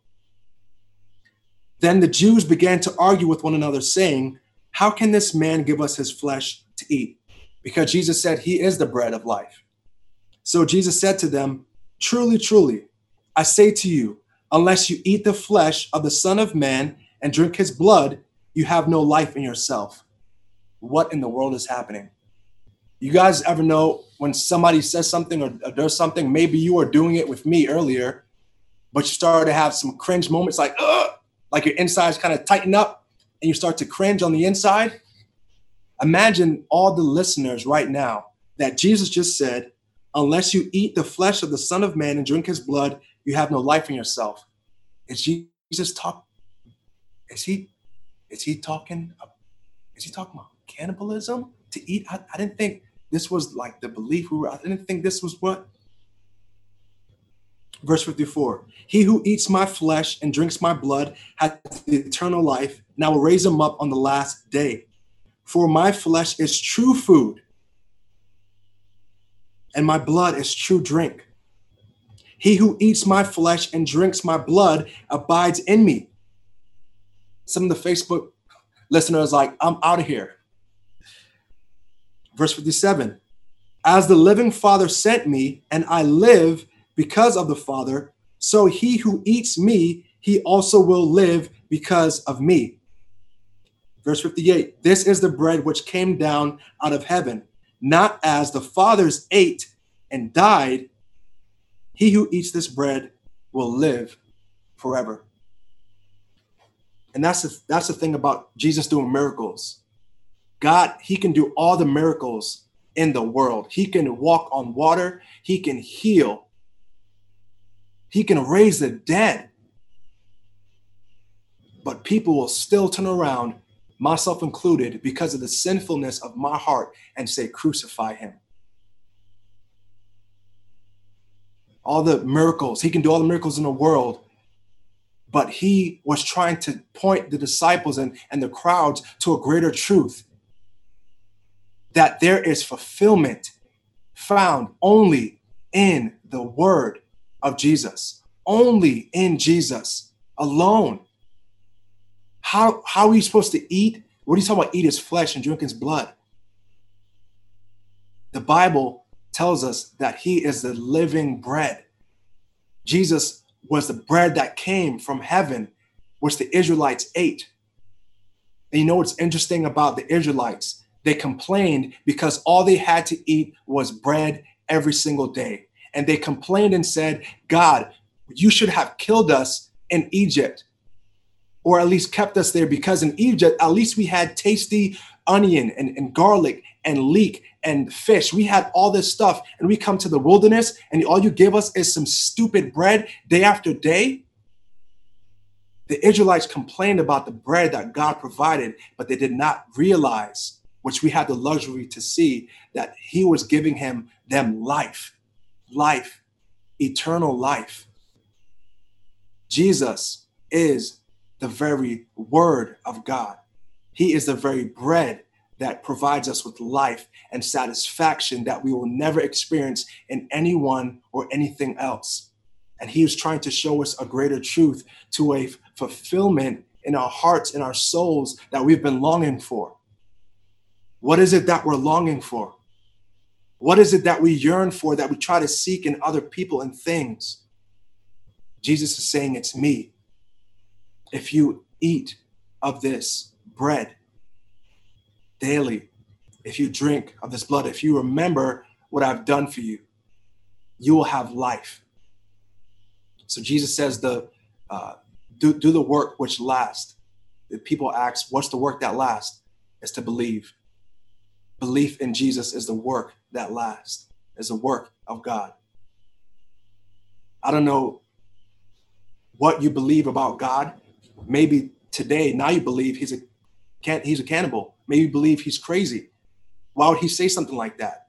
Then the Jews began to argue with one another saying, "How can this man give us his flesh to eat?" Because Jesus said he is the bread of life. So Jesus said to them, Truly, truly, I say to you, unless you eat the flesh of the Son of Man and drink his blood, you have no life in yourself. What in the world is happening? You guys ever know when somebody says something or, does something, maybe you were doing it with me earlier, but you started to have some cringe moments like, Ugh! Like your insides kind of tighten up and you start to cringe on the inside? Imagine all the listeners right now that Jesus just said, unless you eat the flesh of the Son of Man and drink his blood, you have no life in yourself. Is Jesus talk? Is he is he talking? Is he talking about cannibalism to eat? I, I didn't think this was like the belief we were. I didn't think this was what. Verse 54 He who eats my flesh and drinks my blood has eternal life, and I will raise him up on the last day. For my flesh is true food and my blood is true drink. He who eats my flesh and drinks my blood abides in me. Some of the Facebook listeners like, I'm out of here. Verse 57 As the living Father sent me, and I live because of the Father, so he who eats me, he also will live because of me. Verse 58 This is the bread which came down out of heaven not as the fathers ate and died, he who eats this bread will live forever. And that's the, that's the thing about Jesus doing miracles. God, he can do all the miracles in the world. He can walk on water, he can heal, he can raise the dead. But people will still turn around myself included, because of the sinfulness of my heart and say, Crucify him. All the miracles, he can do all the miracles in the world, but he was trying to point the disciples and, and the crowds to a greater truth that there is fulfillment found only in the word of Jesus, only in Jesus alone. How, how are you supposed to eat? What are you talking about? Eat his flesh and drink his blood. The Bible tells us that he is the living bread. Jesus was the bread that came from heaven, which the Israelites ate. And you know what's interesting about the Israelites? They complained because all they had to eat was bread every single day. And they complained and said, God, you should have killed us in Egypt, or at least kept us there, because in Egypt, at least we had tasty onion and, and garlic and leek and fish. We had all this stuff, and we come to the wilderness, and all you give us is some stupid bread day after day. The Israelites complained about the bread that God provided, but they did not realize, which we had the luxury to see, that He was giving him them life, life, eternal life. Jesus is the very word of God. He is the very bread that provides us with life and satisfaction that we will never experience in anyone or anything else. And he is trying to show us a greater truth to a fulfillment in our hearts and our souls that we've been longing for. What is it that we're longing for? What is it that we yearn for that we try to seek in other people and things? Jesus is saying, It's me. If you eat of this bread daily, if you drink of this blood, if you remember what I've done for you, you will have life. So Jesus says, the uh, do, do the work which lasts. If people ask, what's the work that lasts? Is to believe. Belief in Jesus is the work that lasts, is the work of God. I don't know what you believe about God. Maybe today, now you believe he's a can't he's a cannibal. Maybe you believe he's crazy. Why would he say something like that?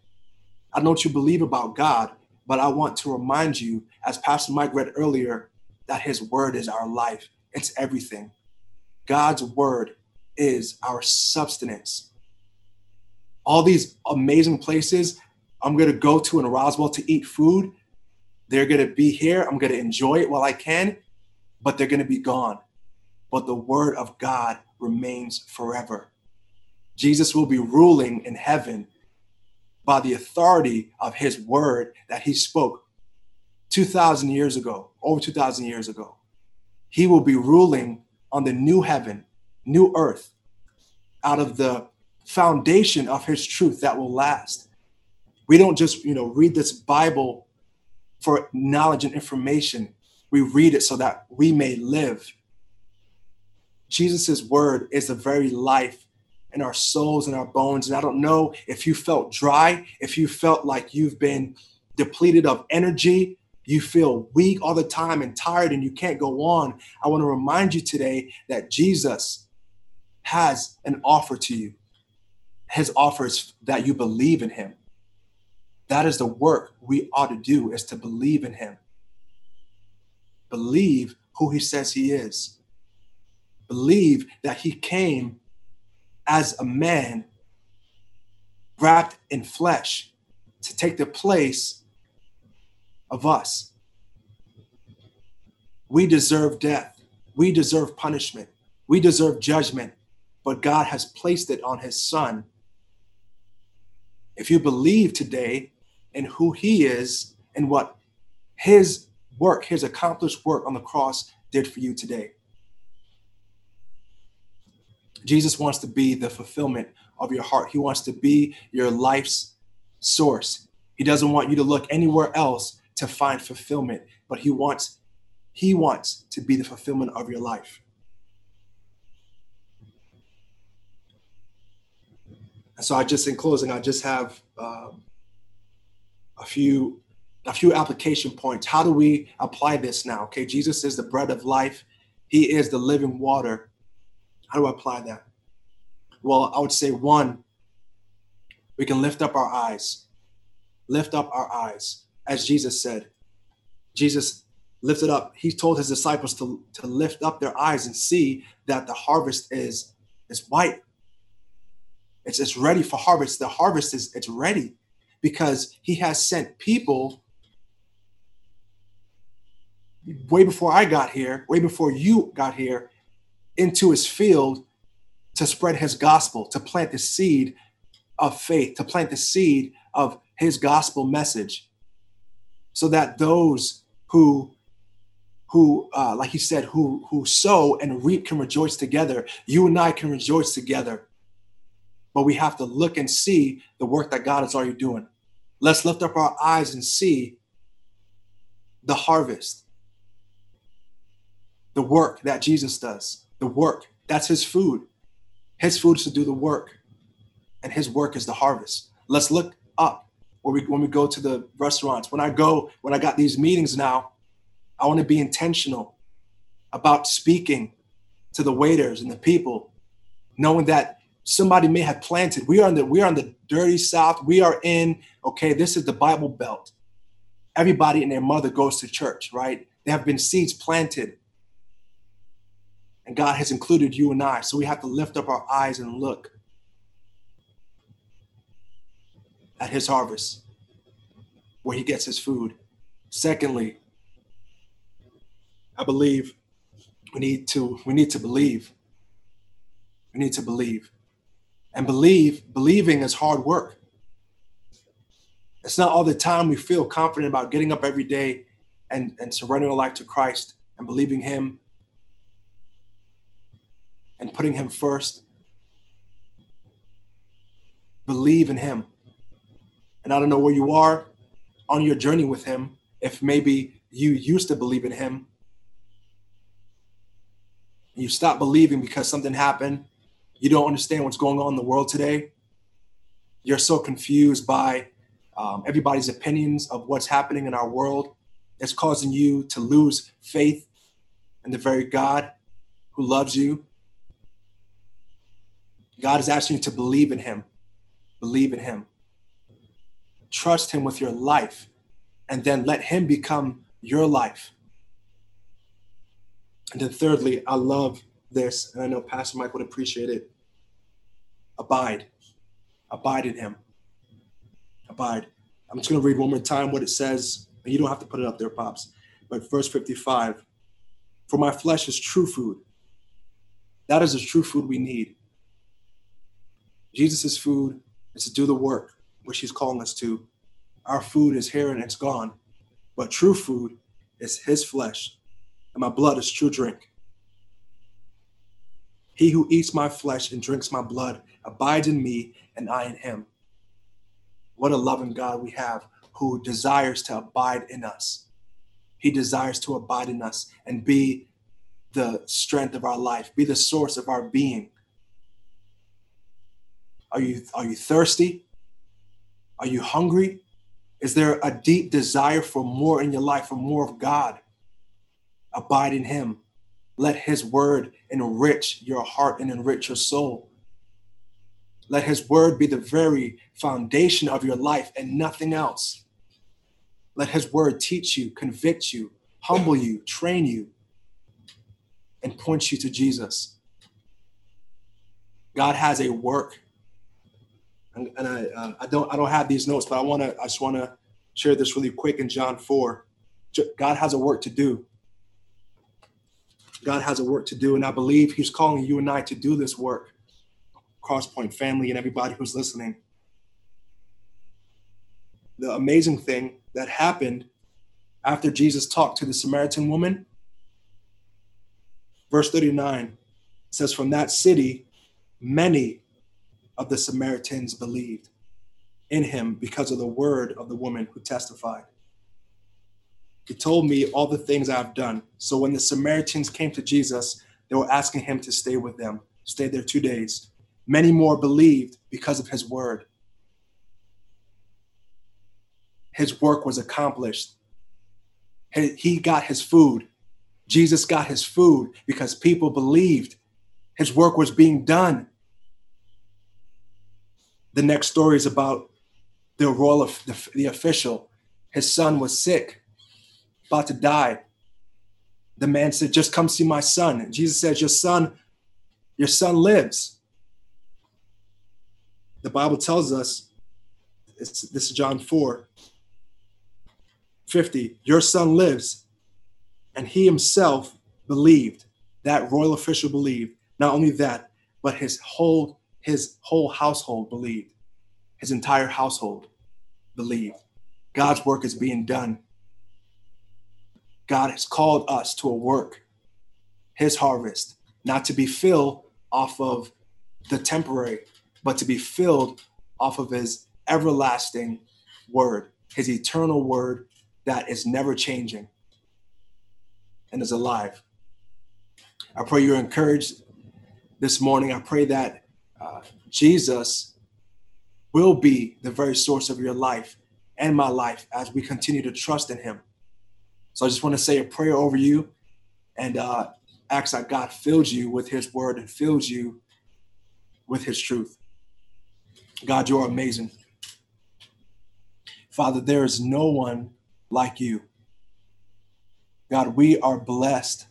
I don't know what you believe about God, but I want to remind you, as Pastor Mike read earlier, that his word is our life. It's everything. God's word is our substance. All these amazing places I'm going to go to in Roswell to eat food, they're going to be here. I'm going to enjoy it while I can, but they're going to be gone. But the word of God remains forever. Jesus will be ruling in heaven by the authority of his word that he spoke 2,000 years ago, over 2,000 years ago. He will be ruling on the new heaven, new earth, out of the foundation of his truth that will last. We don't just, you know, read this Bible for knowledge and information. We read it so that we may live. Jesus' word is the very life in our souls and our bones. And I don't know if you felt dry, if you felt like you've been depleted of energy, you feel weak all the time and tired and you can't go on. I want to remind you today that Jesus has an offer to you. His offer is that you believe in him. That is the work we ought to do is to believe in him. Believe who he says he is. Believe that he came as a man wrapped in flesh to take the place of us. We deserve death. We deserve punishment. We deserve judgment, but God has placed it on his son. If you believe today in who he is and what his work, his accomplished work on the cross did for you today, Jesus wants to be the fulfillment of your heart. He wants to be your life's source. He doesn't want you to look anywhere else to find fulfillment, but he wants he wants to be the fulfillment of your life. And so I just in closing, I just have um, a few a few application points. How do we apply this now? Okay, Jesus is the bread of life. He is the living water how do I apply that? Well, I would say one, we can lift up our eyes. Lift up our eyes. As Jesus said, Jesus lifted up, he told his disciples to, to lift up their eyes and see that the harvest is, is white. It's, it's ready for harvest. The harvest is it's ready because he has sent people way before I got here, way before you got here, into his field to spread his gospel, to plant the seed of faith, to plant the seed of his gospel message, so that those who who, uh, like he said, who who sow and reap can rejoice together. You and I can rejoice together. But we have to look and see the work that God is already doing. Let's lift up our eyes and see the harvest, the work that Jesus does, the work. That's his food. His food is to do the work, and his work is the harvest. Let's look up when we when we go to the restaurants. When I go, when I got these meetings now, I want to be intentional about speaking to the waiters and the people, knowing that somebody may have planted. We are in the we are in the dirty south. We are in, okay, this is the Bible Belt. Everybody and their mother goes to church, right? There have been seeds planted. And God has included you and I. So we have to lift up our eyes and look at his harvest, where he gets his food. Secondly, I believe we need to we need to believe. We need to believe. And believe, believing is hard work. It's not all the time we feel confident about getting up every day and, and surrendering our life to Christ and believing Him and putting Him first. Believe in Him. And I don't know where you are on your journey with Him, if maybe you used to believe in Him. You stop believing because something happened. You don't understand what's going on in the world today. You're so confused by um, everybody's opinions of what's happening in our world. It's causing you to lose faith in the very God who loves you. God is asking you to believe in Him. Believe in Him. Trust Him with your life, and then let Him become your life. And then, thirdly, I love this, and I know Pastor Mike would appreciate it. Abide. Abide in Him. Abide. I'm just going to read one more time what it says. And you don't have to put it up there, Pops. But verse 55 For my flesh is true food. That is the true food we need. Jesus' food is to do the work which he's calling us to. Our food is here and it's gone. But true food is his flesh, and my blood is true drink. He who eats my flesh and drinks my blood abides in me, and I in him. What a loving God we have who desires to abide in us. He desires to abide in us and be the strength of our life, be the source of our being. Are you, are you thirsty? Are you hungry? Is there a deep desire for more in your life, for more of God? Abide in Him. Let His word enrich your heart and enrich your soul. Let His word be the very foundation of your life and nothing else. Let His word teach you, convict you, humble you, train you, and point you to Jesus. God has a work and, and I, uh, I don't I don't have these notes, but I want to I just want to share this really quick in John four. God has a work to do. God has a work to do, and I believe He's calling you and I to do this work. Crosspointe family and everybody who's listening. The amazing thing that happened after Jesus talked to the Samaritan woman, verse 39 says, From that city, many of the Samaritans believed in him because of the word of the woman who testified. He told me all the things I've done. So when the Samaritans came to Jesus, they were asking him to stay with them, stay there two days. Many more believed because of his word. His work was accomplished. He got his food. Jesus got his food because people believed his work was being done the next story is about the role of the, the official. His son was sick, about to die. The man said, Just come see my son. And Jesus says, Your son, your son lives. The Bible tells us, this is John 4 50, your son lives. And he himself believed, that royal official believed. Not only that, but his whole his whole household believed. His entire household believed. God's work is being done. God has called us to a work, his harvest, not to be filled off of the temporary, but to be filled off of his everlasting word, his eternal word that is never changing and is alive. I pray you're encouraged this morning. I pray that uh, Jesus will be the very source of your life and my life as we continue to trust in him. So I just want to say a prayer over you and uh, ask that God fills you with his word and fills you with his truth. God, you're amazing. Father, there is no one like you. God, we are blessed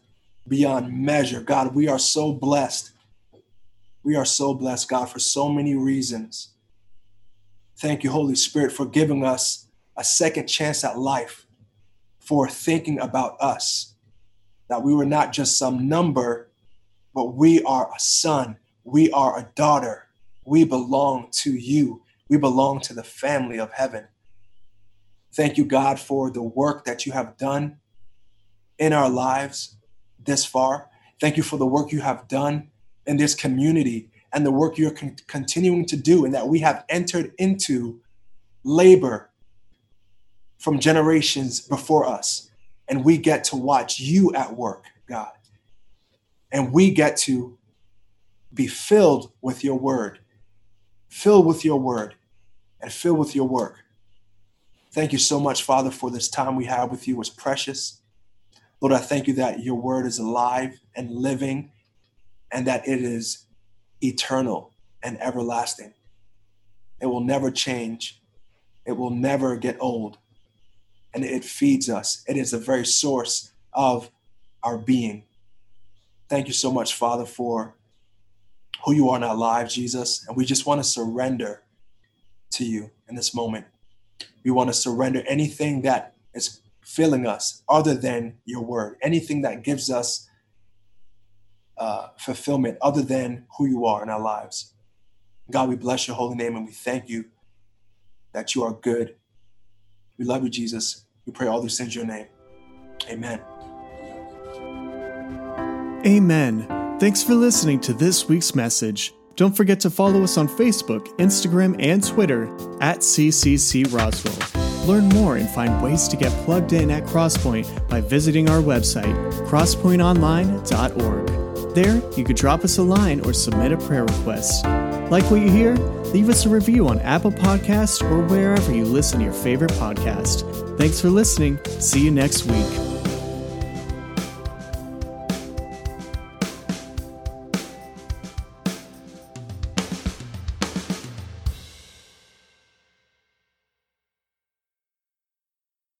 beyond measure. God, we are so blessed. We are so blessed, God, for so many reasons. Thank you, Holy Spirit, for giving us a second chance at life, for thinking about us, that we were not just some number, but we are a son, we are a daughter, we belong to you, we belong to the family of heaven. Thank you, God, for the work that you have done in our lives this far. Thank you for the work you have done in this community and the work you're con- continuing to do, and that we have entered into labor from generations before us. And we get to watch you at work, God. And we get to be filled with your word, filled with your word, and filled with your work. Thank you so much, Father, for this time we have with you was precious. Lord, I thank you that your word is alive and living and that it is eternal and everlasting. It will never change. It will never get old. And it feeds us. It is the very source of our being. Thank you so much, Father, for who you are in our lives, Jesus. And we just want to surrender to you in this moment. We want to surrender anything that is filling us other than your word, anything that gives us uh, fulfillment other than who you are in our lives. God, we bless your holy name and we thank you that you are good. We love you, Jesus. We pray all these things in your name. Amen. Amen. Thanks for listening to this week's message. Don't forget to follow us on Facebook, Instagram, and Twitter at CCC Roswell. Learn more and find ways to get plugged in at Crosspointe by visiting our website, crosspointeonline.org. There, you could drop us a line or submit a prayer request. Like what you hear? Leave us a review on Apple Podcasts or wherever you listen to your favorite podcast. Thanks for listening. See you next week.